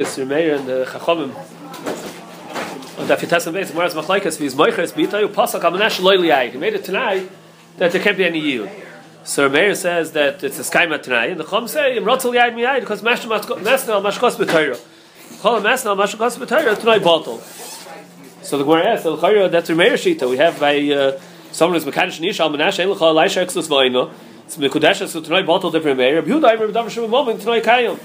It's Meir and the Chachamim. Und da Fitas Beis, Gemara is Machlaikas, is Moiches Bita, you Pasach Amanash Loy He made it tonight that there can't be any yield. So Meir says that it's a Skaima tonight, and the Chum say, Im Rotzel Yai Miyai, because Masna Al Mashkos B'Torah. Chol Masna Al Mashkos B'Torah, tonight bottle. So the Gemara asks, Al that's Meir Shita. We have by uh, someone who's Mekadosh Nish Al Manash, Ein L'chol Elisha Exus Vayno, it's Mekudesh, so tonight bottle different Meir. Yehuda, Rabbi Davar Shem Moment, tonight Kayim.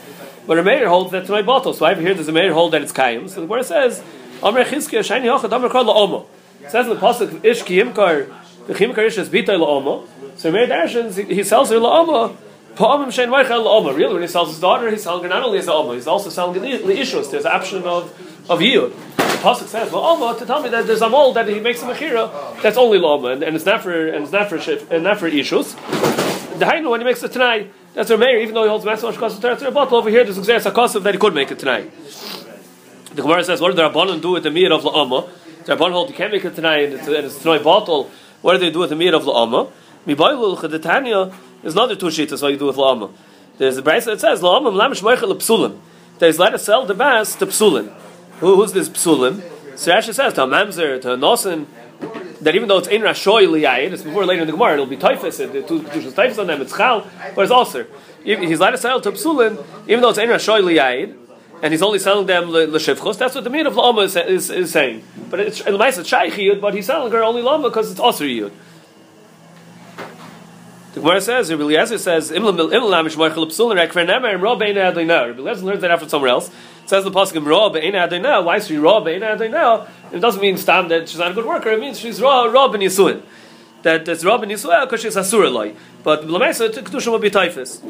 But a Meir holds that tonight bottle. So over here there's a Meir hold that it's kayim. So the word says, Amr Chizkiya Shani Amr Kol La'omo. It says in the pasuk Ish Ki Yimkar the Chimkar Ish is Bita La'omo. So Meir Darshans he sells her La'omo. La'omo. Really, when he sells his daughter, he's selling her not only as La'omo, he's also selling the Ishus. There's an option of of yield. The pasuk says La'omo to tell me that there's a mold that he makes a mechira that's only La'omo and, and it's not for and it's not for and not for Ishus. The Hainu when he makes it tonight. That's our Meir, even though he holds massive Ashkas Torah bottle over here, there's Xeris HaKosav that he could make it tonight. The Gemara says, what did the Rabbanon do with the Mir of La'amah? The Rabbanon hold you can't make it tonight, and it's, and it's tonight bottle. What do they do with the Mir of La'amah? Mibaylul Chedetanya, there's another two sheets, that's what you do with La'amah. There's a brace that says, La'amah Mlamish Moichel Psulim. There's let us sell the bass to Psulim. Who, who's this Psulim? So Rashi says, to a Mamzer, to a Nosen, that even though it's in Rashoy Liyayid, it's before later in the Gemara, it'll be Typhus, the two Kedushas Typhus on them, it's Chal, but it's also. He's to sell to Psulin, even though it's in Rashoy Liyayid, and he's only selling them L'Shivchus, that's what the meaning of Lama is, is, is, saying. But it's L'maisa Shaykh Yud, but he's selling her only Lama because it's also Yud. The Gemara says, Rabbi Eliezer says, Imlam Moichel Psulin, and. Rabbi Eliezer learns that after somewhere else. Says the pasuk raw be'ena adonai. Why is she raw be'ena adonai? It doesn't mean stam that she's not a good worker. It means she's raw raw ben yisuin. That it's raw ben yisuin because she's asura loy. But l'maisa kedusha will be typhus.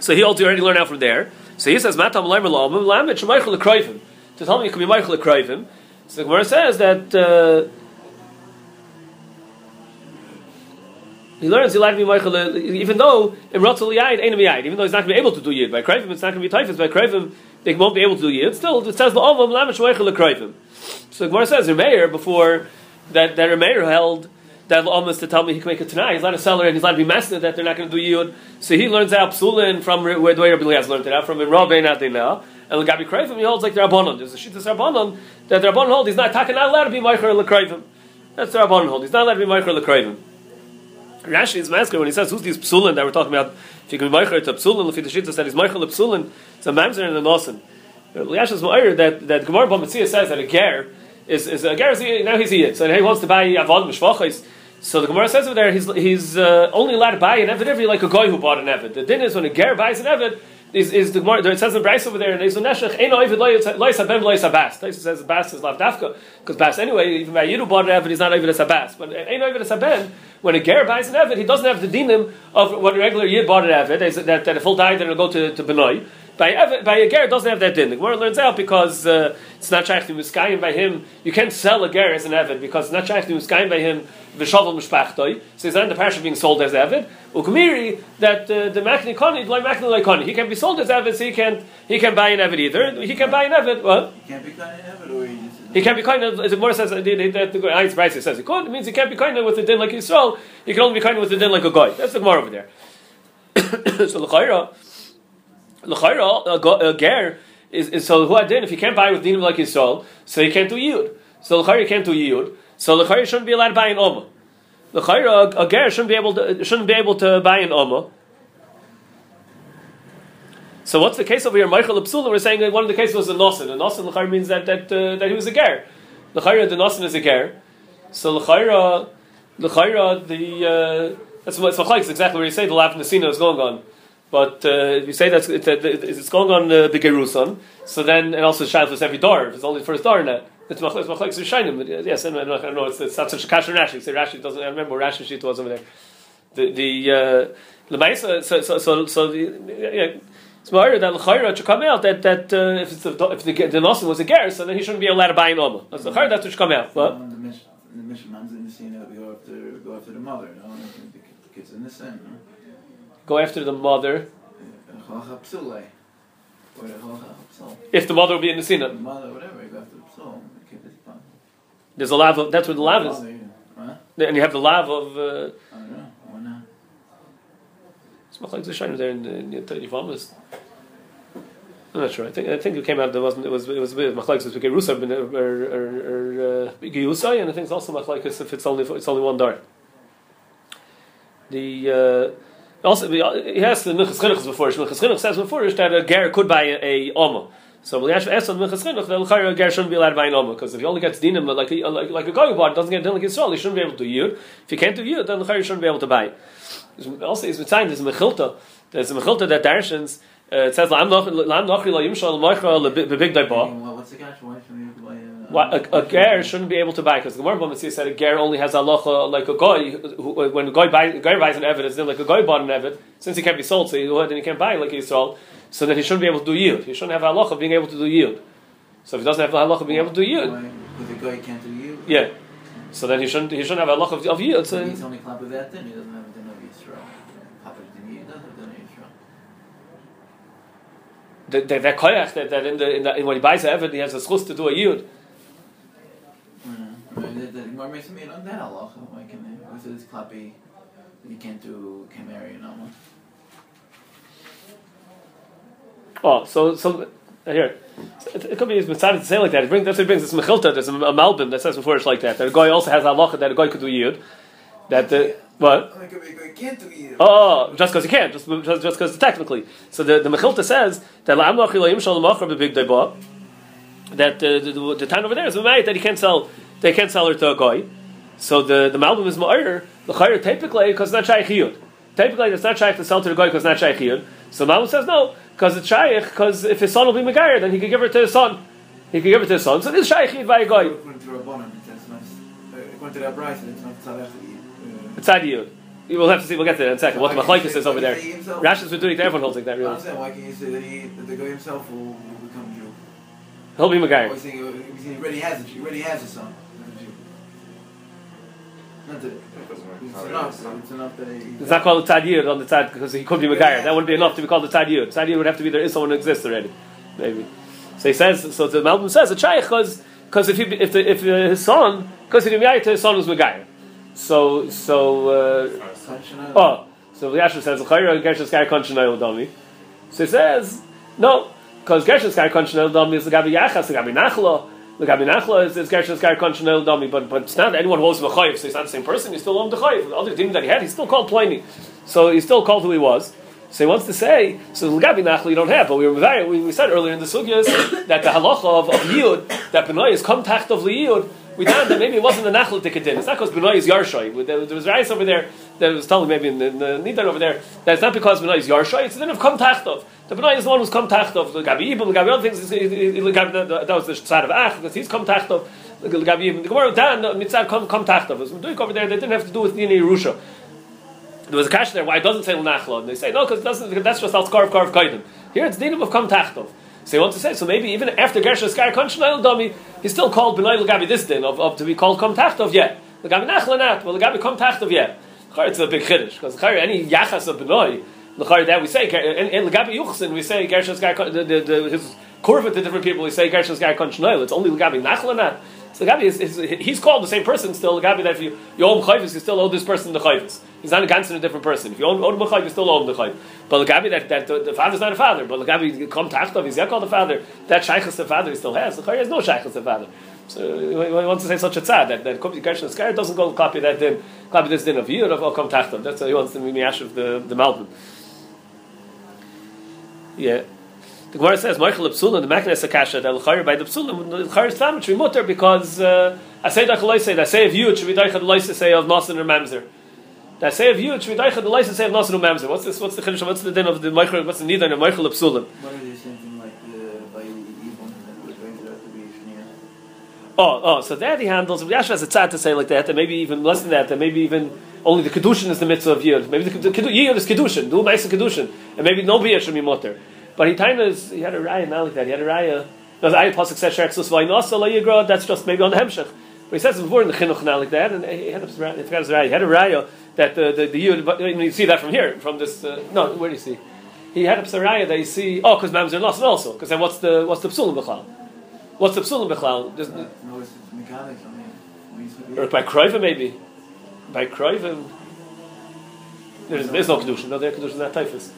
So he already learned out from there. So he says matam leimer la'amim lamit shemaychel lekroivim. To tell me you can be maychel lekroivim. So the Gemara says that. Uh, He learns he'll be Michael, uh, even though in Ratzal Yid ain't Yid, even though he's not going to be able to do Yid. By Krevim, it's not going to be Typhus. By Krevim, they won't be able to do Yid. Still, it says the Ovam Lamish Michael Krevim. So Gemara says Remeir before that that Remeir held that almost to tell me he can make it tonight. He's not a seller and he's not to be messing that they're not going to do Yid. So he learns out Psulin from where the way Rabbi Elias learned it out from in Rabbi now. And Gabi Krevim he holds like the Rabbanon. There's a Shittas Rabbanon that the Rabbanon hold. He's not talking not allowed to be Michael Krevim. That's the Rabbanon hold. He's not allowed to be Michael Krevim. Rashi is masculine when he says, who's these psulin that we're talking about? If you can be meicher to psulin, if the shita said he's meicher to psulin, it's a mamzer and a nosen. Rashi is meicher that, that Gemara Bamatzia says that a ger is, is a ger is, now he's it. So he wants to buy avod mishvachis. So the Gemara says over there, he's, he's uh, only allowed to buy an Evid every like a guy who bought an Evid. The din is when a ger buys an Evid, is, is the Gemara, it says in Bryce over there, and a Neshech, Ein Oivid Lois Abem Lois Abbas. Taisa says Abbas is Lav Dafka, because Bas anyway, even by Yidu bought an Evid, he's not Oivid as Abbas. But Ein Oivid as Abem, when a Ger buys an Evid, he doesn't have the dinim of what a regular Yid bought an Evid, that, that a full died and it'll go to, to Benoi. By, by a Ger, doesn't have that din. The Gemara learns out because uh, it's not Shaykh to Muskayim by him. You can't sell a Ger as an Evid because it's not Shaykh to Muskayim by him, Vishavel Mishpachtoi. So he's not in the parish of being sold as Evid. Ukumiri, that uh, the Makni Koni, like Makni like Koni. He can be sold as Evid, so he can't, he can buy an Evid either. He can buy an Evid, what? He can't be kind of Evid, or he. He can't be kind of, as the Gemara says, the, the, the, the Ayat's says he could, it means he can't be kind of with the din like Yisrael, he can only be kind of with the din like a guy. That's the Gemara over there. so L'chaira, L'chaira, a, ger, is, is, so who din, if he can't buy with dinim like Yisrael, so he can't do yud. So L'chaira can't do yud, so L'chaira shouldn't be allowed to buy an Oma. L'chaira, a, ger shouldn't be able to, shouldn't be able to buy an Oma. So what's the case over here? Michael Absulin, we're saying that one of the cases was a Nosin. A Nosin, L'chaira means that, that, uh, that he was a ger. L'chaira, the Nosin is a ger. So L'chaira, L'chaira, the, uh, that's what it's exactly where you say the lav Nesina is going on. But uh, you say that's it, it's going on uh, the Geruson, so then and also Shailus every door. It's only the first door that. It's machlekes machlekes Rishonim. Yes, I don't know. It's, it's not such a kasher Rashi. Say Rashi doesn't. I remember Rashi sheet was over there. The the uh, the so so so so the, yeah, it's more that l'chayra should come out that that uh, if it's the, if the the nosim was a ger, so then he shouldn't be allowed to buy an oma. That's the l'chayra that should come out. What? The in the in the scene that we go after go after the. No, the, the kids in the. No? Go after the. Chalacha psulei. Or the chalacha psul. If the will be in the The sin, mother, whatever, you go after the mother. If The kid is fine. there's a lav. Of, that's where the lav is, Mother, and you have the lav of. Uh, I don't know. It's machlekes Rishonim there in the in the. I'm not sure. I think I think it came out there wasn't it was it was machlekes was Gerusa or or and I think it's also machlekes if it's only it's only one dar. The uh, also he has the Minchas Chinuch before. Minchas Chinuch says before that a ger could buy a, a. So when Yashva asked on Minchas Chinuch, the L'chayra ger shouldn't be allowed to buy an Oma because if he only gets dinim like like, like a goy bar doesn't get din like Yisrael, he shouldn't be able to yud. If he can't do yud, then the L'chayra shouldn't be able to buy. Also, he's saying there's a mechilta. There's a mechilta that darshans. Uh, it says "Lam nochri la yimshal moicha bebig daiba." What's the catch? Why shouldn't you a? Why- A, a ger shouldn't be able to buy because the Gemara Bama said a ger only has halacha like a goy. Who, uh, when a goy buys, a goy buys an evid, it's like a goy bought an evid. Since he can't be sold, so he, then he can't buy like Yisrael. So then he shouldn't be able to do yield. He shouldn't have halacha of being able to do yield. So if he doesn't have the halacha of being able to do yield? Because the guy can't do you. yeah. So then he shouldn't he shouldn't have halacha of, of yield. So he's only clap with that. Then he doesn't have a din of Yisrael. Papa din you doesn't have din of Yisrael. the, the, that koyach that, that in the, in the when he buys an evid, he has a schus to do a yield. I mean, the, the Gemara makes me on that halacha. Why can they? Why is it clappy? that You can't do can't marry an alma. Oh, so so uh, here, it, it could be he's decided to say like that. It brings that's what it brings. It's mechilta. There's a, a malbim that says before it's like that. That a guy also has halacha that a guy could do yid. That the what? Like a can't do you. Oh, just because he can't, just just just because technically. So the the mechilta says that la'am lachi shalom achar b'big. That uh, the, the, the town over there is ma'ayit that he can't sell. They can't sell her to a guy. So the the malbim is ma'ir the chayr typically because it's not shaykh yid. Typically, it's not shaykh to sell to the guy because it's not shaykh yid. So malbim says no because it's shaykh because if his son will be megayer then he could give her to his son. He could give her to his son. So this shaykh yid by a guy. According to Rabbanan, it's not. uh, According to price, it's not tzadach to eat. It's side yid. We'll have to see. We'll get to that in a second. What the machlekes is over there. Rashi's been doing it. Everyone holds like that. Really. Why can't you say that, he, that the guy himself will, will become Jew? he'll be megayer. he's saying uh, he already has Jew. He already has a son. Not that it's that not called a tzad yid on the tzad because he could be megayer. That wouldn't be enough to be called a. Tzad yid would have to be there is someone who exists already, maybe. So he says. So the Malbim says a shaykh because because if if if uh, his son because he didn't to his son was megayer. So so uh, oh so the Yashua says l'chayra gershon sky konshanail dami. So he says no because gershon sky konshanail dami is the gabi yachas the gabi nachla. The Gabi Nachla is, is Gershon Sky Konshanail Dami, but but it's not anyone who owes him a chayiv, so he's not the same person. He's still owned the chayiv. The other thing that he had, he's still called Pliny, so he's still called who he was. So he wants to say, so the Gabi Nachla you don't have, but we were we, we said earlier in the sugyas that the halacha of, of Yud that Benoy is come tacht of Liyud. We found that maybe it wasn't the Nachla Tikadin. It's not because Benoy is Yarshoy. There, was rice over there that was telling maybe in the, the Nidar over there that it's not because Benoy is Yarshoy. It's the din of come tacht of. The Benoy is the one who's come tacht of. The Gabi Ibn, the Gabi other things. That was the side of Ach because he's come tacht of. The Gabi Ibn. The Gemara Dan Mitzad come come tacht of. It was Meduik over there. They didn't have to do with Dina Yerusha. There was a kash there why it doesn't say Nachla. And they say, no, because doesn't that's just al Karv Karv Kaidim. Here it's Dinam of Kam Tachtov. So they want to say, so maybe even after Gershon Skar Konshanail Dami, he's still called Benoy Lagabi this din of, of to be called Kam Tachtov yet. Lagabi Nachla not, well Lagabi Kam Tachtov yet. It's a big chiddush because any yachas of Benoy, L'chayr that we say, and, Lagabi Yuchsin, we say Gershon Skar the, the, the, his kurva to different people, we say Gershon Skar Konshanail. It's only Lagabi Nachla not. So the Gabi is, is he's called the same person still. The Gabi that if you, you owe him chayvus, you still owe this person the chayvus. He's not a ganzer a different person. If you owe, owe him a chayv, you still owe him the chayv. But the Gabi that, that the, the father's not a father, but the Gabi come tachtov, he's yet called the father. That shaykhus the father he still has. The chayv has no shaykhus the father. So he wants to say such a tzad that that Kobi Gershon Skar doesn't go copy that din, copy this din of yud of come tachtov. That's how he wants to be miyash of the the. Yeah. The Gemara says, Michael Psulim, the Machnes Akasha, that L'chayr by the Psulim, the L'chayr is Tamid, should be mutter because, uh, I say that Chaloy say, that say of Yud should be Daichad Loisa say of Nasan or Mamzer. That say of Yud should be Daichad Loisa say of Nasan or Mamzer. What's this, what's the Chiddush, what's the din of the Michael, what's the Nidar of Michael Psulim? What are they saying like the by that was going to have to be Oh, oh, so that he handles, Yasha has a tzad to say like that, and maybe even less than that, and maybe even only the Kedushin is the mitzvah of Yud. Maybe the, the Yud is Kedushin, do Maisa Kedushin, and maybe no Biyah should be mutter. But he kind of he had a raya not like that. He had a raya. No, the ayat pasuk says Sherexus Vaynasa Layigra. That's just maybe on the Hemshech. But he says it before in the Chinuch not like that, and he had a, I forgot his raya. He had a raya that the the, the Yud. But you see that from here, from this. Uh, no, where do you see? He had a psaraya that you see. Oh, because Mamzer lost also. Because then what's the what's the psulim b'chlal? What's the psulim b'chlal? There's- No, it's mechanics. I mean, we used to be- Or by Kroivim maybe. By Kroivim. There's, there's no kedushin. No, there kedushin not typhus.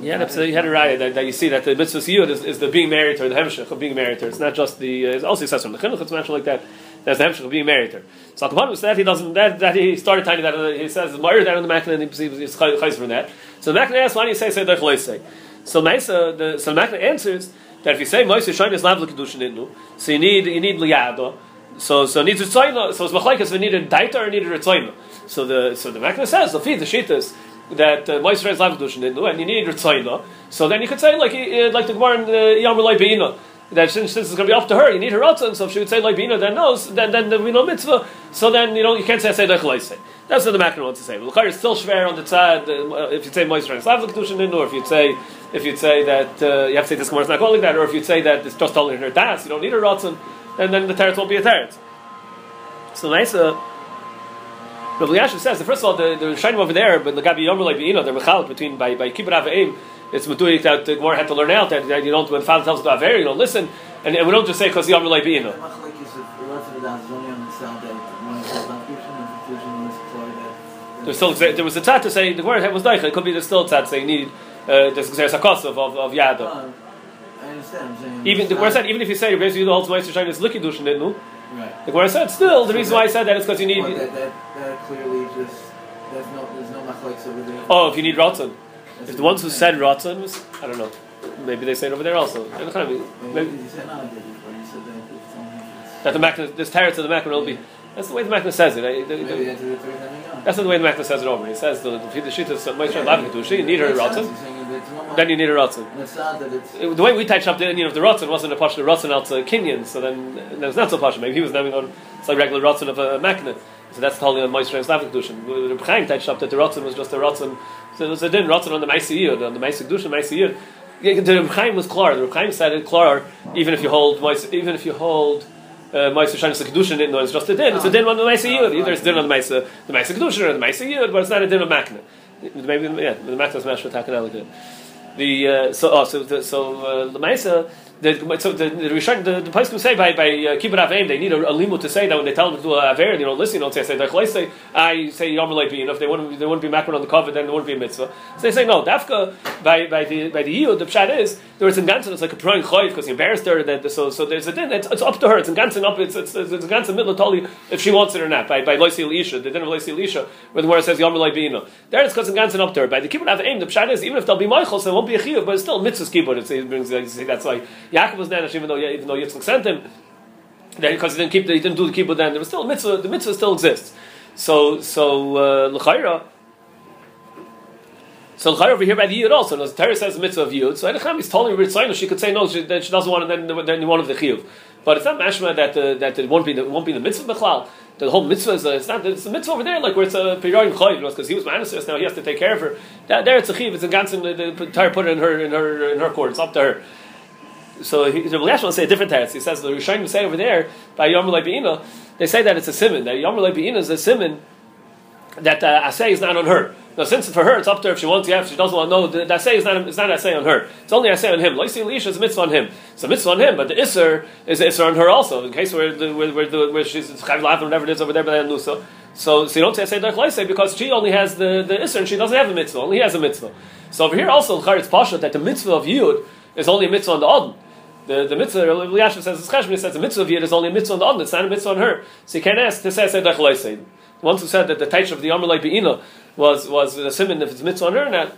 Yeah, that's, you had a right that, that you see that the mitzvah yud is, is the being married her, the hemshech of being married. It's not just the. Uh, it also says from the chinuch it's mentioned like that. That's the hemshech of being married. So Akavan that he doesn't that, that he started tiny that uh, he says Meir down in the Makna and he perceives he's chayz from that. So the Makna asks why do you say say the say. So Meisa the so the Makna answers that if you say Shain is lav kedushin innu, so you need you need liyado. So so needs a. So it's machlekes we need a daita or need a tzayna. So the so the Makna says the feed the shittas that uh, Moisrael is lav kedushin innu, and you need tzayna. So then you could say like uh, like the Gemara in uh, Yom Beina that since this is going to be up to her, you need her ratzon. So if she would say like Bina, then no, then then, then we know mitzvah. So then you know you can't say say say. That's what the Macron wants to say. But is still schwer on the side. Uh, if you say Moisrael Slav kedushin or if you say if you say that uh, you have to say this Gemara is not calling that, or if you say that it's just only her das, you don't need her ratzon, then then the teretz won't be a teretz. So nice. Uh, Rabbi Yashin says, the first of all, the, the shining over there, but the Gabi Yomer like Beina, they're mechal between by by kibbut avim it's metuik that the Gemara had to learn out that, that you don't when father tells about very you don't listen and, and we don't just say because the Amr like being there's still there was a tat to say the Gemara was daicha it could be there's still a tat saying need uh, there's a cost of of, of yada. Uh, I understand. Even the Gemara said even if you say basically the whole Meister Shine is looking dushin no. Right. The Gemara said still the reason why I said that is because you need. Well, that, that, that clearly just there's no there's no machlekes over there. Oh, if you need rotzen. If the ones who said Ratzon was, I don't know, maybe they say it over there also. Maybe, that the Makna, this teretz of the Makna will be. That's the way the Makna says it. I, the, the, that's the way the Makna says it over. He says the the shita is Moshe Lavin Kedushi. You need her Ratzon. Then you need a Ratzon. The way we touched up the you know the Ratzon wasn't a pasha Ratzon out to Kenyan, so then that was not so pasha. Maybe he was naming on like regular Ratzon of a Makna. So that's totally on Moshe Lavin Kedushin. The Chaim touched up that the Ratzon was just a Ratzon so there's a din rotten on the Maisiyud, on the Maisik Dush, Maisiyud. The Reb Chaim was klar. The Reb Chaim said it klar, even if you hold, even if you hold. Uh, Ma'aser Shanis Kedushin didn't know it's just a din. It's a din on the Ma'aser Yud. Either it's a din on the Ma'aser the Ma'aser Kedushin or the Ma'aser Yud, but it's not a din of Makna. Maybe yeah, the Makna is Mashra Takanel. The uh, so oh, so the, so uh, the, so the the Rishon, the, the Poskim say by by uh, kibbut avim they need a, a limud to say that when they tell them to do a aver, you don't listen. You don't say I say they say I say yom bein. If they wouldn't they wouldn't be makron on the cover, then there wouldn't be a mitzvah. So they say no. Dafka by by the by the yud the pshat is there is in ganzen it's like a proin choiv because he embarrassed her. That so so there's a din. It's, it's up to her. It's in up. It's it's it's, it's totally if she wants it or not. By by loisi elisha the din of loisi elisha where the word says yom bein. There it's because in up to her. By the kibbut avim the pshat is even if they'll be michael so it won't be a chiyuv, but it's still mitzvah's kibbut. It brings that's why Yaakov was then even though even though Yitzchak sent him, because he didn't keep the, he didn't do the kibbutz then there was still a mitzvah. The mitzvah still exists. So so uh, l'chayra. So l'chayra over here by the yid also. The Torah says the mitzvah of yid. So Edecham is telling her she could say no. She, that she doesn't want it. Then then one of the chiyuv. But it's not mashma that that it won't be the, won't be the mitzvah b'chlal. The whole mitzvah is uh, it's not it's a mitzvah over there like where it's a period chayiv because he was manasis now he has to take care of her. That, there it's a chiv. It's a ganzen. The, the Torah put it in her in her in her court. It's up to her so he, Rabbi will say a different teretz. He says the Rishonim say over there by Yom Beina, they say that it's a simon. That Yom Beina is a simon that uh, asay is not on her. Now, since for her it's up to her if she wants to have, if she doesn't want to know, the, the asay is not it's not asay on her. It's only asay on him. Loisi Elisha is a mitzvah on him. It's a mitzvah on him, but the iser is a isser on her also. In case where the, where, where, the, where she's chayv whatever it is over there by the nusa. So, so you don't say asay derech because she only has the the iser and she doesn't have a mitzvah. Only he has a mitzvah. So over here also it's pasha that the mitzvah of yud is only a mitzvah on the odin. The, the mitzvah, Yashin says, this Cheshbon says the mitzvah of Yid is only a mitzvah on the Adon, it's not a mitzvah on her. So you can't ask to say, say, ones who said that the taich of the Yom Be'ina was, was a simon if it's mitzvah on her not.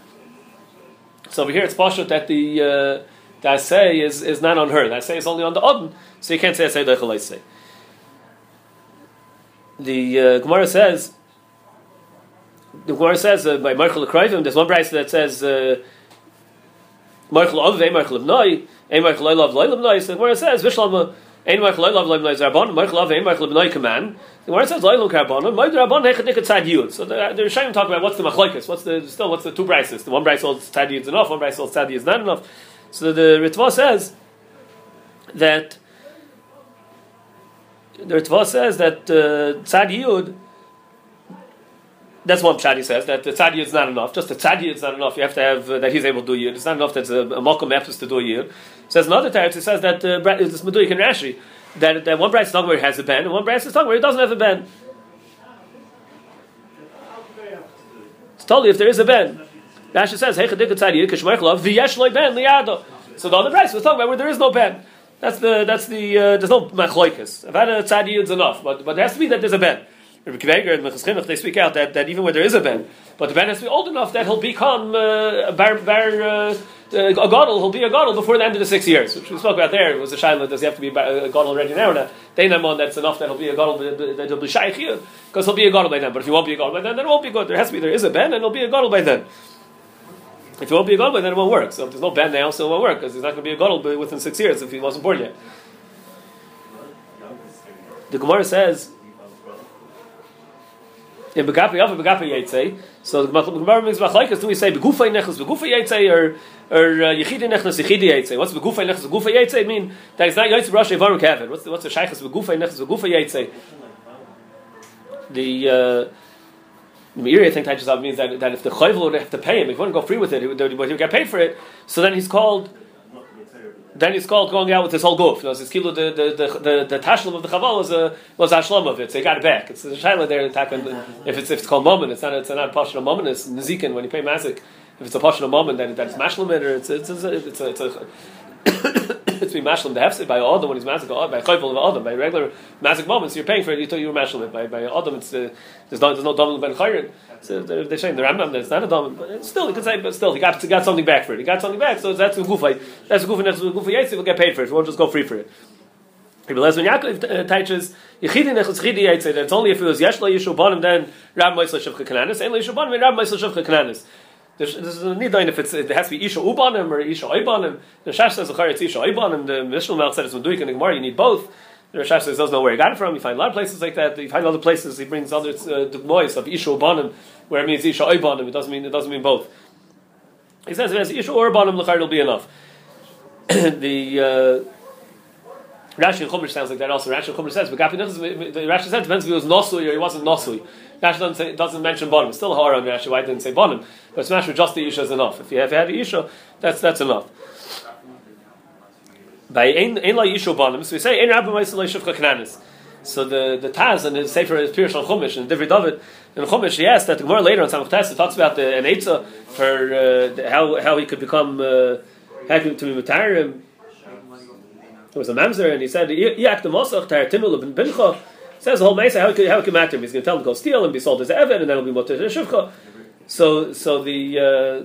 So over here it's pashut that the, uh, the is, is not on her. The say is only on the Adon, so you can't say, say, say. The uh, Gemara says, the Gemara says uh, by Michael Krivim, there's one price that says, uh, Michael Avve, Michael Avnoi, Ein Mach Loilav Loilav Nois, where it says Vishlama Ein Mach Loilav Loilav Nois Rabban, Mach Lav Ein Mach Loilav Command. Where it says Loilav Karbon, Moed Rabban Hechet Nikat Tzad Yud. So the the Rishayim talk about what's the machlokes, what's the still what's the two prices. The one price holds Tzad Yud enough, one price holds Tzad Yud not enough. So the Ritva says that the Ritva says that uh, Tzad Yud that's one pshat says that the tzadi is not enough. Just the tzadi is not enough. You have to have uh, that he's able to do yid. It's not enough that a, a mokum efforts to do yid. Says another teretz. He says that uh, this meduyik and Rashi that, that one bright song where he has a ben and one bright song where he doesn't have a ben. It's totally if there is a ben. Rashi says, "Hey, chadika tzadiyik kishmerchlav v'yesh loy ben liado." So the other price was talking about where there is no ben. That's the that's the uh, there's no machloikas. I've had a tzadiyid's enough, but but it has to be that there's a ben. Rabbi and Mechas they speak out that, that even where there is a ben, but the ben has to be old enough that he'll become uh, a bar, bar uh, a gadol, he'll be a gadol before the end of the six years, which we spoke about there. It was a shaila, does he have to be a gadol already now? They know on that's enough that he'll be a gadol, that he'll be shaykh because he'll be a gadol by then. But if he won't be a gadol by then, then it won't be good. There has to be, there is a ben, and he'll be a gadol by then. If he won't be a gadol by then, it won't work. So if there's no ben now, so it won't work because he's not going to be a gadol within six years if he wasn't born yet. The Gemara says in Begapi Yafa Begapi Yetze. So the Gemara makes machlaikas. Do we say Begufay Nechus Begufay Yetze or or uh, Nechus Yechidi Yetze? What's Begufay Nechus Begufay Yetze mean? That is not Yetze Rosh Evaru Kevin. What's the, what's the Shaychus Begufay Nechus Begufay Yetze? The uh, the Meiri, I think Taijus means that, that if the Chayvul would have to pay him, if he wouldn't go free with it, he would, he would get paid for it. So then he's called then he's called going out with his whole goof. You know, his kilo, the the the the, tashlim of the chaval was a was ashlam of it. So he got it back. It's a shaila there. If it's if it's called moment, it's not it's not a passional moment. It's nizikin when you pay masik. If it's a passional moment, then that's mashlim it or it's it's it's a, it's a, it's a it's be mashlim the hefsid by adam when he's masik by chayvul of adam by regular masik moments. You're paying for it. You thought you were mashlim it by by adam. It's uh, there's no there's no dom ben chayrin. So they're saying the Rambam that it's not a dom, but still, you could say, but still, he got, he got something back for it. He got something back, so that's a gufa. That's a gufa. That's a gufa. Yes, will get paid for it. He won't just go free for it. As when Yaakov uh, teaches Yechidi Nechus Chidi Yitzay that it's only if it was Yesh Yishu Bonim then Rab Moisel Shivcha Kananis, Lo Yishu Bonim Rab Moisel Shivcha Kananis. There's, there's a need if it's, it has to be Isha Ubanim or Isha Oibanim. The Shash says it's Isha Oibanim. The Mishnah Mel said it's Meduik and the Gemara. You need both. The Rosh says doesn't know where he got it from. You find a lot of places like that. You find other places. He brings other uh, of Isha Ubanim where it means Isha Oibanim, it doesn't mean it doesn't mean both. He says if it's Isha or Banim Lechar will be enough. the uh, Rashi and Chumash sounds like that also. Rashi and Chumash says, but Rashi says depends if he was Nosui or he wasn't Nosui. Rashi doesn't, say, doesn't mention Bonim. Still hard on Rashi why didn't say Bonim. But Smash with just the Isha is enough. If you have, you have Isha, that's, that's enough. By Ein La Isha Bonim, so we say Ein Rabbi Maisel Shivcha Knanis. So the the Taz and the Sefer is Pirush on Chumash and David David in Chumash he asked that Gemara later on some Samach Tess talks about the an for uh, how how he could become uh, happy to be Matarim. There was a mamzer and he said Yak the Mosach Tar Timul ben Bincha says the whole Mesa how he could how he could matter. He's going to tell him to go steal and be sold as Evan and then he'll be Motar Shivcha. So so the uh,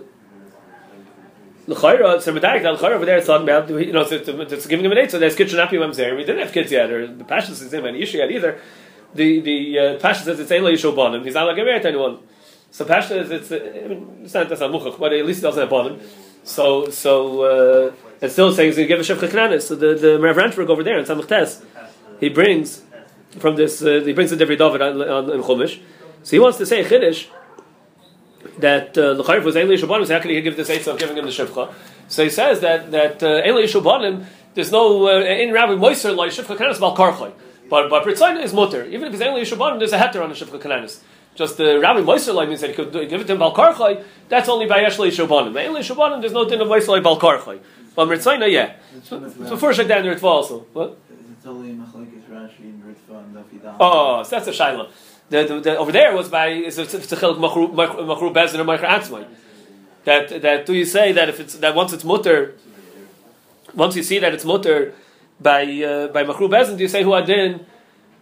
L'chayra, so Medarik, the L'chayra over there is talking about, you know, it's, it's giving him an eight, so there's kitchen happy mamzer. We didn't have kids yet, or the passion is him, and issue yet either. The the uh, passion says it's Eila Yishol Bonim, he's not like a married to anyone. So passion is, it's, I mean, it's not, that's not muchach, but at least he doesn't have Bonim. So, so, uh, and still saying he's going to give a Shevcha Knanis. So the, the Rav Rantberg over there in Samach Tes, he brings from this, uh, he brings the Devi David on, on, Chumash. So he wants to say Chiddush, that the uh, was Eli Shabbanim, so how can he give this eight of giving him the Shivcha? So he says that that uh, Eli there's no uh, in Rabbi Moiser like Shivcha Kananis Mal Karchay, but but Pritzayna is mutter. Even if it's Eli Shabbanim, there's a heter on the Shivcha Kananis. Just the Rabbi Moiser like means that he could give it to him Bal. That's only by Yeshli Shabbanim. Eli Shabbanim, there's no din of Moiser like Bal Karchay. But Pritzayna, yeah. So, so first like that in Ritva also. What? Oh, so that's a Shiloh. The, the, the, over there was by is a tzechel machru bezin or machru atzmai. That that do you say that if it's that once it's mutter, once you see that it's mutter by uh, by machru bezin, do you say who adin?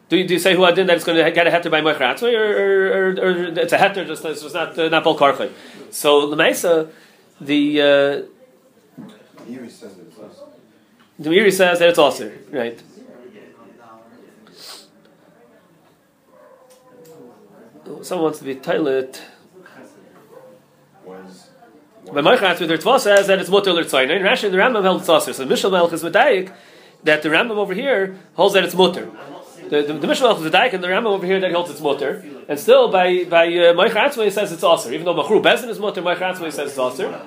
Do you, do you say who adin that it's going to get a heter by machru atzmai or, or, or, or, it's a heter just it's just not uh, not bal karchay? So lemaisa the. Uh, the Meiri says that it's also right. Someone wants to be toilet. But Marchat with says that it's mutter l'tzayin. In Rashi, the Rambam held it's. So Mishal Melch is medayik that the Rambam over here holds that it's mutter. The, the, the Mishal Melch is medayik and the Rambam over here that holds it's mutter. And still by by uh, he says it's also. Even though Machru Bezin is mutter, Marchat says it's also.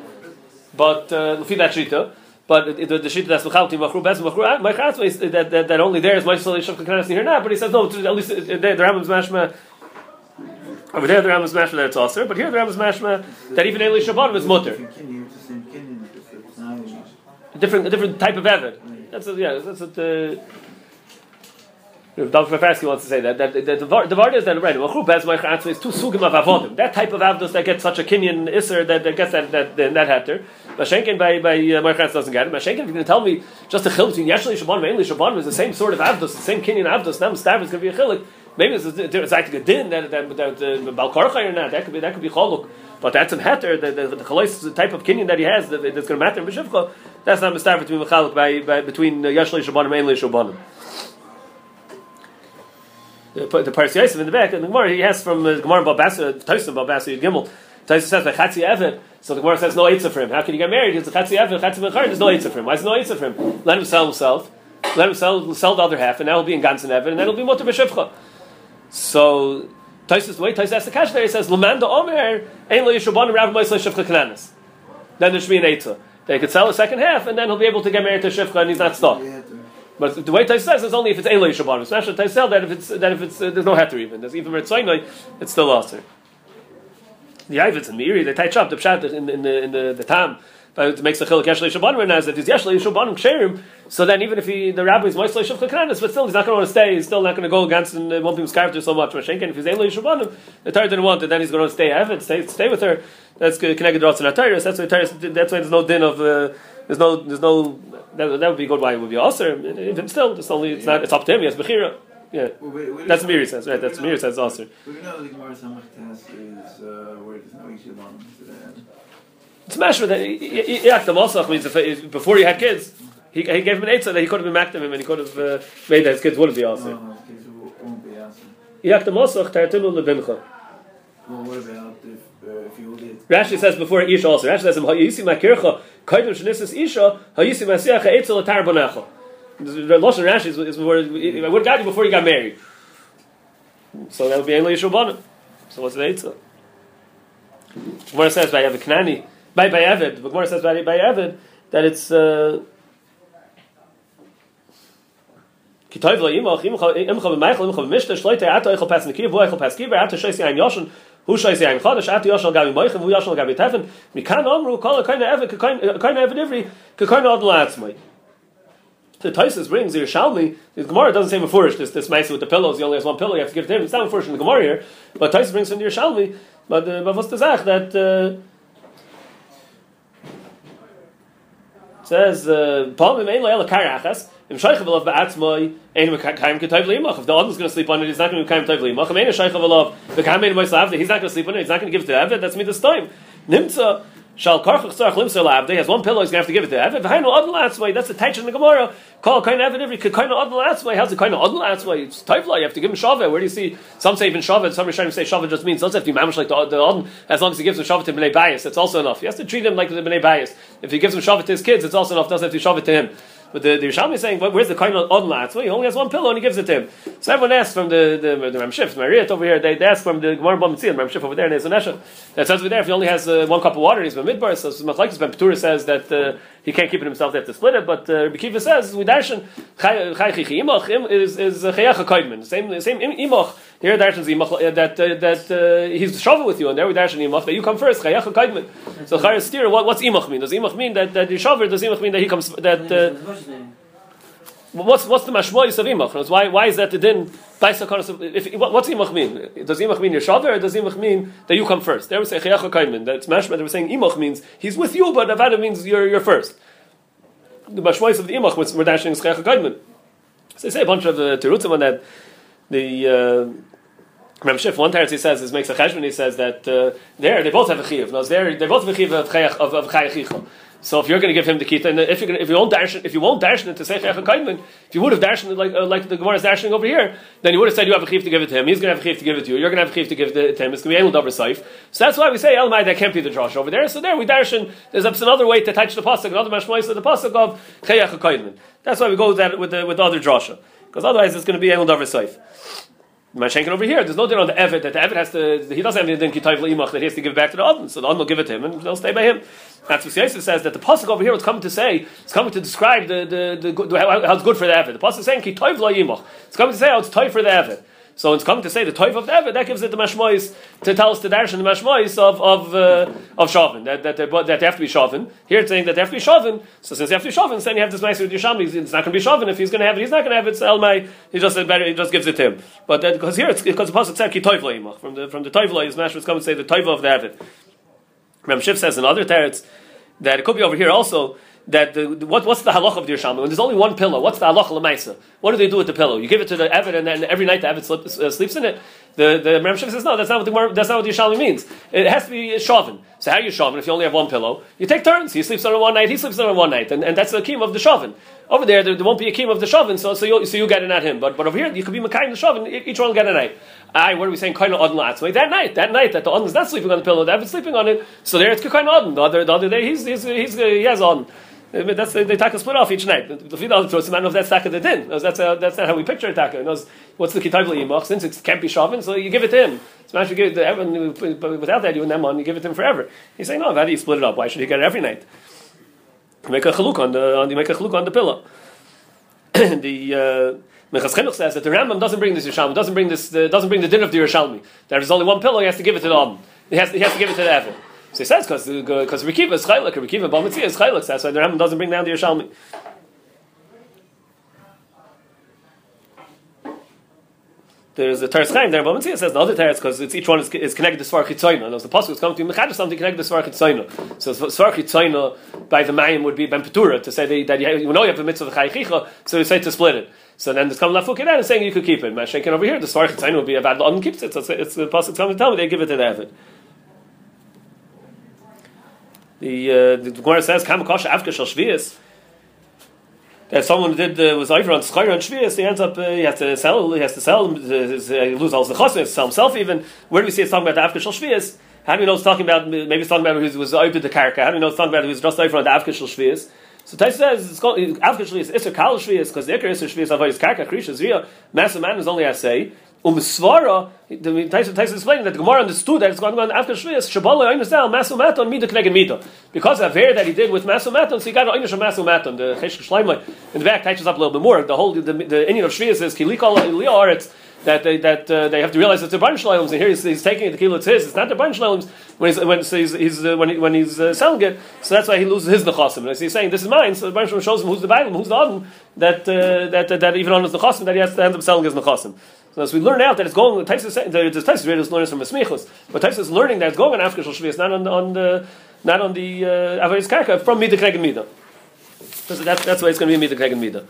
But uh, that shita. But the, the, the shita that's mechalti machru bezin machru ma'chatzvei that, that that only there is ma'israel yishav kakanas here now. But he says no. At least uh, the, the Rambam's mashma over there, the Ram is mashma that it's also, but here the Ram is mashma that even Eli Shabbat was mutter. A different, a different type of evid. That's a, yeah. That's what the. Dr. Fafarsky wants to say that, that, that the, the word is that right, Machru Bez Meicher is two sugim of avodim. That type of avdos that gets such a kinyan iser that, that gets that that that, that hatter. Mashenkin by by uh, Meicher doesn't get it. Mashenkin, if you're going to tell me just a chil between Yeshli Shabban and Ainli Shabban is the same sort of avdos, the same kinyan avdos. Now Stav is going to be a chilik. Maybe like a din that that that Balkarcha or not. That could be that could be chaluk. But that's a heter. The the, the, the type of kinyan that he has that, that's going to matter in Bishivcha. That's not Mustafa between Mechaluk by, by between uh, Yeshli Shabban and Ainli Shabban the, the Paris in the back, and the Gemara he has from the Gemara Babasa, Tosin Babasa Gimel. Tosin says by Chatzi Eved, so the Gemara says no Eitzah for him. How can you get married? It's a Chatzi Eved, Chatzi Mechar, there's no Eitzah for him. Why is no Eitzah for him? Let him sell himself, let him sell, sell the other half, and that will be in Gansen Eved, and then it'll be Motor B'Shivcha. So, Tosis, the way Tosis asks the Kash there, he says, Lamanda Omer, Ein Lo Yishuban Rav Moisle Kananis. Then there should be an Eitzah. They could sell the second half, and then he'll be able to get married to Shivcha, and he's not stuck. But the way Tais says is only if it's Eloi Shabbat. Especially Tais says that if it's that if it's uh, there's no heter even. There's even Ritzainoi, it's still aser. The Ivitz and Meiri they touch up the pshat in, in the in the, the tam. But it makes a chiluk yeshlei shabbanim now that he's yeshlei shabbanim ksherim. So then even if he the rabbi is moislei shavcha kananis, but still he's not going to want to stay. He's still not going to go against and won't be scarfed so much. Mashenken if he's eloi shabbanim, the Torah didn't want it. Then he's going to stay avid, stay stay with her. That's connected to Ratzon Atayris. That's why that's why there's no din of. Uh, there's no there's no that, that would be good why it would be also even still it's only it's not it's up to him he has bechira yeah well, wait, wait, that's Meiri says right that's Meiri says also we know the Gemara Samach test is uh, where there's no Yishibon it's mashma that Yaktam also means if, before he had kids he, he gave him an eitzah that he could have been maktam him and he could have uh, made that his kids wouldn't be also no, his kids won't be also tartinu lebincha well what about if Rashi says before Isha also. Rashi says, "Hayisi makircha kaidim shenisis Isha hayisi masiach etzel atar bonecha." The Lashon Rashi is, is before, I would have got you before you got married. So that would be Eloi Yishubanim. So what's the Eitzel? Gemara says by Evid Knani, by by Evid. The Gemara says by by Evid that it's. Uh, ein chodesh latzmai the Taisus brings the Yerushalmi. The Gemara doesn't say Mefurish. This this mice with the pillows. He only has one pillow. You have to give it to him. It's not Mefurish in the Gemara here, but Taisus brings from the Yerushalmi. But uh, but what's the zach that uh, says Palmim ein le'el karachas. Im shaychav alav ba'atzmai Uh, ein mekayim ketayv le'imach. If the other is going to sleep on it, he's not going to be mekayim ketayv le'imach. Im ein shaychav alav b'kayim ein moisav. He's not going to sleep on it. He's not going to give it to Eved. That's me this time. Nimtza. Shal karchach tzarach limser. He has one pillow. He's to have to give it to Eved. V'hainu adl atzmai. That's the taich in the Gemara. Call kain Eved every kain adl atzmai. How's the kain adl atzmai? It's tayvla. You have to give him shaveh. Where do you see? Some say even shaveh. Some to say shaveh just means doesn't have to be mamish like the, the. As long as he gives him shaveh to bnei bias, that's also enough. He has to treat him like the bnei bias. If he gives him shaveh to his kids, it's also enough. Doesn't have to shaveh to him. But the, the Yerushalmi is saying, well, where's the coin on lats? Well, he only has one pillow and he gives it to him. So everyone asks from the the, the Ramshif, Mariat over here, they, they ask from the Gemara Bam Tzil, Ramshif over there and in Ezonesha. That says over there, if he only has uh, one cup of water he's been midbar, so Machlaikis Ben Petura says that uh, he can't keep it himself, they have to split it. But uh, Rabbi Kiva says, we darshan, Chai Chichi Imach is, is Chayacha Kaidman. Same, same Imach. Here darshan Imach, uh, that, uh, that uh, he's shovel with you, and there we darshan Imach, that you come first, Chayacha Kaidman. So Chai Steer, what, what's Imach mean? Does Imach mean that, that you shovel, does Imach mean that he comes, that... Uh, what's what's the mashmoyis of imach? Why why is that the din? If what's imach mean? Does imach mean your shaver, or does imach mean that you come first? They would say chayacha kaimin. That's mashma. They were saying imach means he's with you, but avada means you're you're first. The mashmoyis of the imach was we're dashing kaimin. So they say a bunch of uh, terutzim on that. The uh, Shif, one time he says, this makes a cheshbon, he says that uh, there, they both have a chiv. No, there, they both have a chiv of chayach, of, of chayach so if you're going to give him the kita, and if you if you won't darshan, if you won't darshan it to say if you would have darshan it like uh, like the Gemara is darshaning over here, then you would have said you have a chiv to give it to him. He's going to have a chiv to give it to you. You're going to have a chiv to give it to him. It's going to be able double saif. So that's why we say Elmai that can't be the drosh over there. So there we darshan. There's another way to touch the pasuk, another mashmois of the pasuk of chayach That's why we go with that with the with the other drosha because otherwise it's going to be able double saif. Mashenkin over here, there's no din on the Evet that the Evet has to, he doesn't have anything kitayv le'imach that he has to give back to the Adon, so the Adon will give it to him and they'll stay by him. That's what Yosef says that the pasuk over here was coming to say, it's coming to describe the, the, the, the how, it's good for the Evet. The pasuk is saying kitayv le'imach. It's coming to say how it's tight for the Evet. So it's coming to say the toiv of the Eved, that gives it the mashmois to tell us the darshan the mashmois of of uh, of shavin that that, that they have to be shavin. Here it's saying that they have to be shavin. So since they have to be shavin, then you have this nice with Yishami. It's not going to be shavin. If he's going to have it, he's not going to have it. So Elmai, he just better. He just gives it to him. But because here it's because the pasuk said ki toiv from the from the toiv is mashmois coming to say the toiv of the Eved. Ram Shiv says in other teretz that it could be over here also that the, what, what's the halach of the Yerushalmi? When there's only one pillow, what's the halach lemaisa? What do they do with the pillow? You give it to the Evid, and then every night the Evid sleep, uh, sleeps in it. The the Ram says no, that's not what the that's not what the Yerushalmi means. It has to be shavin. So how are you shavin if you only have one pillow? You take turns. He sleeps on one night, he sleeps on one night, and, and that's the keem of the shavin. Over there, there, there, won't be a keem of the shavin, so so you so you get it at him. But but over here, you could be makayim the shavin. Each one will get a night. I what are we saying? Of odin latzmei. That night, that night that the odin is not sleeping on the pillow, the Evid's sleeping on it. So there it's of odin. The other the other day he's he's, he's, he has odin. That's they take a split off each night. The Fidal him. I don't know if that's taka the din. That's uh, that's not how we picture. Taka knows what's the kitab yimach since it can't be shavin, so you give it to him. So you give it to everyone, but without that you and them on, you give it to him forever. He's saying no. How do you split it up? Why should he get it every night? Make a chaluk on the on the make a chaluk on the pillow. the uh, Mechas says that the Rambam doesn't bring this Yerushalmi, doesn't bring this, the, doesn't bring the din of the Yerushalmi. There is only one pillow, he has to give it to the Adam. He has, he has to give it to the Evan. So he says because because uh, Rekiva is chaylik, Rekiva Bamitzia is chaylik. That's why the Rambam doesn't bring down the Yerushalmi. There's a Teretz Chaim there, Bamitzia says the other Teretz because it's each one is, is connected to Svar Chitzoyna. And as the Pasuk is coming to Mechad something connected to Svar Chitzoyna. So Svar Chitzoyna by the Mayim would be Ben Petura to say that, that you, you know you have the mitzvah of Chayichicha, so you say to split it. So then there's coming Lafuk and saying you could keep it. Mashakin over here, the Svar Chitzoyna would be about the Adam keeps it. So it's, it's the Pasuk coming to tell me they give it to the Evid. The uh, the Gemara says Kamakosha Avka Shal. That someone did uh, was over on Schreier and Shvius, he ends up uh, he has to sell he has to sell uh, his, uh, he loses all the chosm, sell himself even. Where do we see it's talking about the Avka Shal? How do we know it's talking about maybe it's talking about who was over the karka? How do we know it's talking about who was just over on the Avka Shal? So Tais says it's called Avka Shvius. Isser Kal Shvius because the Iker Isser Shvius avoids karka Krisha Zriya. Master man is only I say. Umsvara, the Taisa Taisa explaining that the Gemara understood that it's going on after Shvius. Shabala Einisel Masu Maton Mida Kneged Mida because of hair that he did with Masu Maton, so he got Einish Masu Maton. The Chesh Shleimai in the back touches up a little bit more. The whole the, the Indian of Shvius is Kilikol Eliaretz that they that uh, they have to realize it's a bunch shleims. And here he's, he's taking it, the kilo it's his. It's not the bunch shleims when he's when so he's, he's uh, when, he, when he's uh, selling it. So that's why he loses his nechasim. And he's saying this is mine. So the bunch shows him who's the Bible, who's the adam that, uh, that, that that even on his nechasim that he has to end up selling his nechasim. So as we learn out that it's going, Taisus the Taisus readers learns from Esmichos, but Taisus is learning that it's going on Afkashal Shvius, not on the on the not on the uh, Karka from Mida Kreg and Mida. So that's that's why it's going to be Mida Kreg and Mida.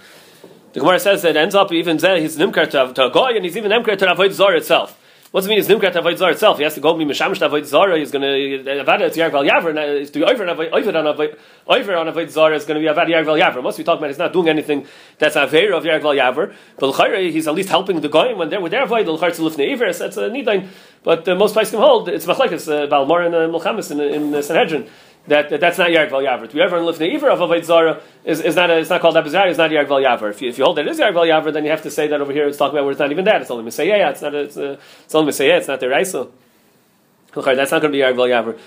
The Gemara says that ends up even there he's nimkar to, a goy and he's even nimkar to avoid zor itself. What's it mean? He's nimkar to avoid zor itself. He has to go be mishamish to avoid zor. He's going to avad it's yarval yaver. It's to on over on avoid over on avoid zor is going to be avad yarval yaver. Most we talk about he's not doing anything that's aver of yarval yaver. But l'chayre he's at least helping the goy when they're with their avoid l'chayre to lifnei iver. That's a nidain. But uh, most places can hold. It's machlekes uh, balmor and uh, milchamis in, in uh, Sanhedrin that, that that's not Yarg Val Yaver. To be ever in Lifnei Iver of Avoid Zara is, is not a, it's not called Abizar, it's not Yarg Val Yaver. If you, if you hold that it is Yarg Val Yaver, then you have to say that over here it's talking about where it's not even that. It's only Messiah. It's not. A, it's, a, it's only Messiah. It's not the Raisa. That's not going to be Yarg Val Yaver.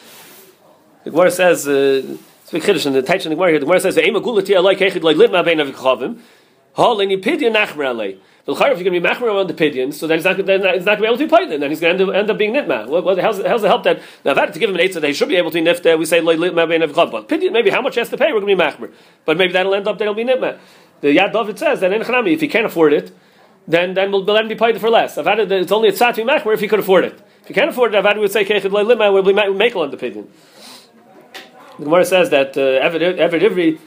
The Gemara says. Uh, it's big chiddush in the Taichin Gemara here. The Gemara says, "Ve'ema gulati alay kechid loy litma bein avikchavim." Ha leni pidyon nachmer alay. The if you're going to be machmer on the pidyon, so then he's not, then not going to be able to be paid. Then he's going to end up being nitma. What, how's, how's the help that now that to give him an so that he should be able to be nifta? We say loy litma. But pidyon, maybe how much he has to pay, we're going to be machmer. But maybe that'll end up that'll be nitma. The Yad David says that in Chanami, if he can't afford it, then then we'll, we'll let him be paid for less. I've it's only a tzat machmer if he could afford it. If he can't afford it, I've had would say kechid loy litma, we'll be makel on the pidyon. The Gemara says that uh, Eved Ivri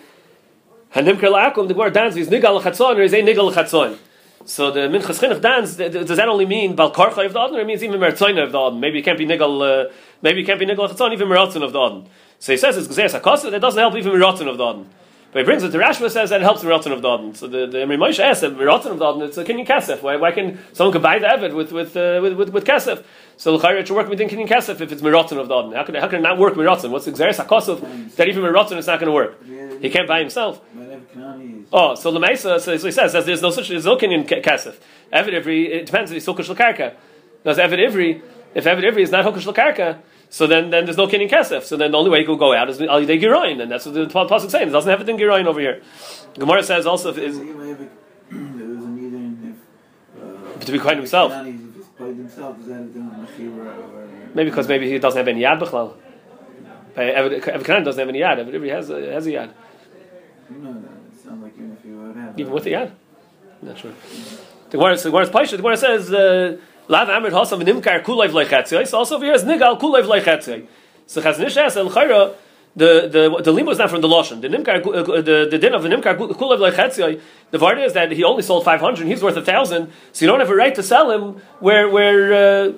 Hanimker La'akum, the Gemara dance is Nigal Chatzon or is a Nigal Chatzon. So the Minchas Chinuch dance, does that only mean Bal Karcha of the Adon or it means even Mertzoina of the Adon? Maybe it can't be Nigal, uh, maybe it can't be Nigal Chatzon, even Meratzon of the Adon. So he says it's Gzeres HaKosa, that doesn't help even Meratzon of the Adon. But he brings it to Rashba says that it helps Meratzon of the Adon. So the, the Emre Moshe asks, Meratzon of the Adon, it's a Kinyan Kasef. Why, why can someone buy the Eved with, with, uh, with, with, with Kasef? So l'chayre it should work within kinyan kasef if it's miratzon of the adam. How can how can it not work miratzon? What's the xeris hakosov that even miratzon is not going to work? He can't buy himself. Oh, so the Mesa, so he says, says there's no such there's no kinyan kasef. Evid Ivri, it depends if he's hokush l'karka. Because Evid Ivri, if Evid Ivri is not hokush l'karka, so then, then there's no kinyan kasef. So then the only way he could go out is al yidei giroin, and that's what the pasuk is saying. It doesn't have it in giroin over here. Gemara says also is. to be kind himself. Not easy. If he's paid himself, is that mechira or? Maybe because maybe he doesn't have any yad b'chlal. Evan Canaan doesn't have any yad. Ivri has a, has a yad. No, no, it sounds like even if would have. Even with the yad? Not sure. The Gemara, the Gemara is Paisha. The Gemara says, uh, Lav Amrit Hasam Nimkar Kulayv Leichatziyah. So also over here is Nigal Kulayv Leichatziyah. So Chaznish asks, El Chayra, the the the limbo is not from the lashon. The nimkar, uh, the the din of the nimkar kulav lechetziyah. The vart is that he only sold five hundred. He's worth a thousand, so you don't have a right to sell him where where. Uh,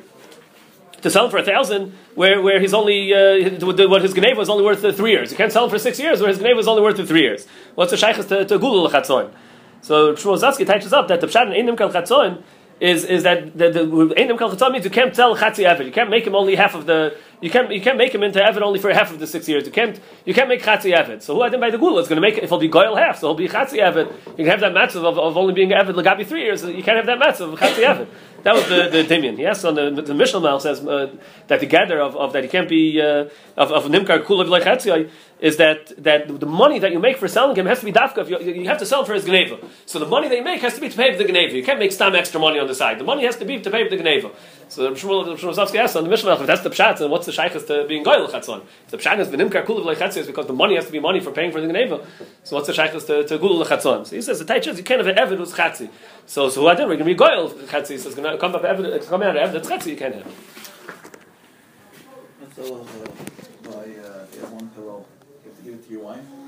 to sell him for a thousand, where, where he's only uh, what his geneva was only worth three years. You can't sell him for six years, where his geneva was only worth three years. What's the shaykhs to, to gula lechatzoin? So Shmuel Zaski teaches up that the pshat in einim kal chatzoin is is that the, the einim means you can't sell chatzi evid. You can't make him only half of the. You can't you can't make him into evid only for half of the six years. You can't you can't make chatzi evid. So who I think by the gula is going to make it if he'll be goyal half, so he'll be chatzi evid. You can have that matzav of, of only being evid legabi three years. You can't have that matzav of chatzi evid. That was the the dimion. Yes, on the the Mishnah says uh, that the gather of, of that he can't be uh, of, of nimkar kulav lechatziyah is that that the money that you make for selling him has to be dafka. You, you have to sell him for his geneva. So the money that you make has to be to pay for the geneva. You can't make some extra money on the side. The money has to be to pay for the geneva. So Shmuel Shmuel asks on the Mishnah if that's the pshat, then what's the shaykhs to being goyel chatzon? If the pshat is v'nimkar kulav lechatziyah is because the money has to be money for paying for the geneva. So what's the shaykhs to to gul lechatzon? So he says the taich you can't have an evid who's chatzi. So so what then we're going to be goyel chatzi. So it's going to come up evid come out of evid that's chatzi. You can't have. That's all uh, by uh, one pillow. You have to give it to your wife.